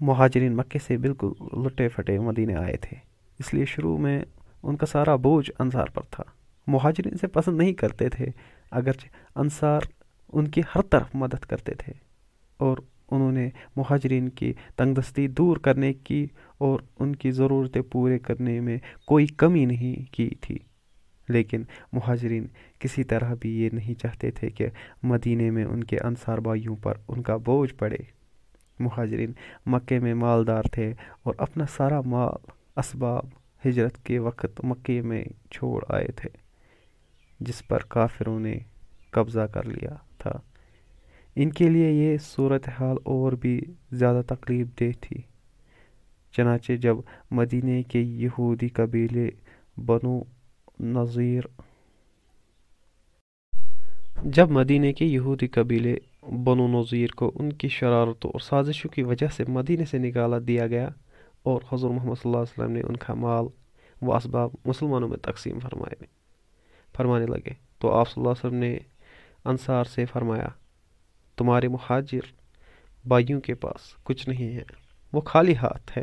مہاجرین مکے سے بالکل لٹے پھٹے مدینے آئے تھے۔ اس لیے شروع میں ان کا سارا بوجھ انصار پر تھا۔ مہاجرین سے پسند نہیں کرتے تھے، اگرچہ انصار ان کی ہر طرف مدد کرتے تھے۔ اور انہوں نے مہاجرین کی تنگ دستی دور کرنے کی اور ان کی ضرورتیں پورے کرنے میں کوئی کمی نہیں کی تھی۔ لیکن مہاجرین کسی طرح بھی یہ نہیں چاہتے تھے کہ مدینے میں ان کے انصار بھائیوں پر ان کا بوجھ پڑے۔ مہاجرین مکے میں مالدار تھے اور اپنا سارا مال اسباب ہجرت کے وقت مکے میں چھوڑ آئے تھے، جس پر کافروں نے قبضہ کر لیا تھا۔ ان کے لیے یہ صورتحال اور بھی زیادہ تکلیف دہ تھی۔ چنانچہ جب مدینہ کے یہودی قبیلے بنو نظیر جب مدینہ کے یہودی قبیلے بنو نظیر کو ان کی شرارتوں اور سازشوں کی وجہ سے مدینہ سے نکالا دیا گیا اور حضور محمد صلی اللہ علیہ وسلم نے ان کا مال و اسباب مسلمانوں میں تقسیم فرمائے فرمانے لگے۔ تو آپ صلی اللہ علیہ وسلم نے انصار سے فرمایا، تمہارے مہاجر بھائیوں کے پاس کچھ نہیں ہے وہ خالی ہاتھ ہے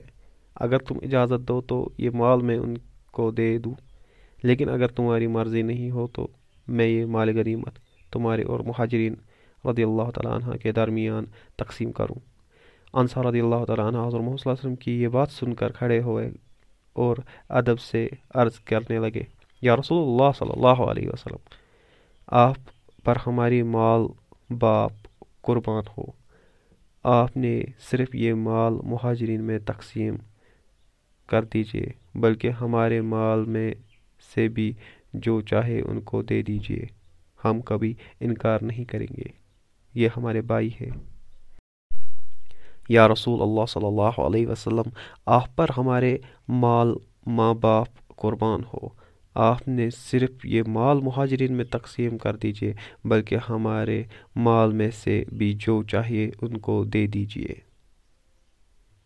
اگر تم اجازت دو تو یہ مال میں ان کو دے دوں، لیکن اگر تمہاری مرضی نہیں ہو تو میں یہ مال غنیمت تمہارے اور مہاجرین رضی اللہ تعالیٰ عنہ کے درمیان تقسیم کروں۔ انصار رضی اللہ تعالیٰ عنہ حضر محمد صلی اللہ علیہ وسلم کی یہ بات سن کر کھڑے ہوئے اور ادب سے عرض کرنے لگے، یا رسول اللہ صلی اللہ علیہ وسلم، آپ پر ہماری مال باپ قربان ہو۔ آپ نے صرف یہ مال مہاجرین میں تقسیم کر دیجیے، بلکہ ہمارے مال میں سے بھی جو چاہے ان کو دے دیجیے۔ ہم کبھی انکار نہیں کریں گے۔ یہ ہمارے بھائی ہے یا رسول اللہ صلی اللہ علیہ وسلم، آپ پر ہمارے مال ماں باپ قربان ہو۔ آپ نے صرف یہ مال مہاجرین میں تقسیم کر دیجیے، بلکہ ہمارے مال میں سے بھی جو چاہیے ان کو دے دیجیے۔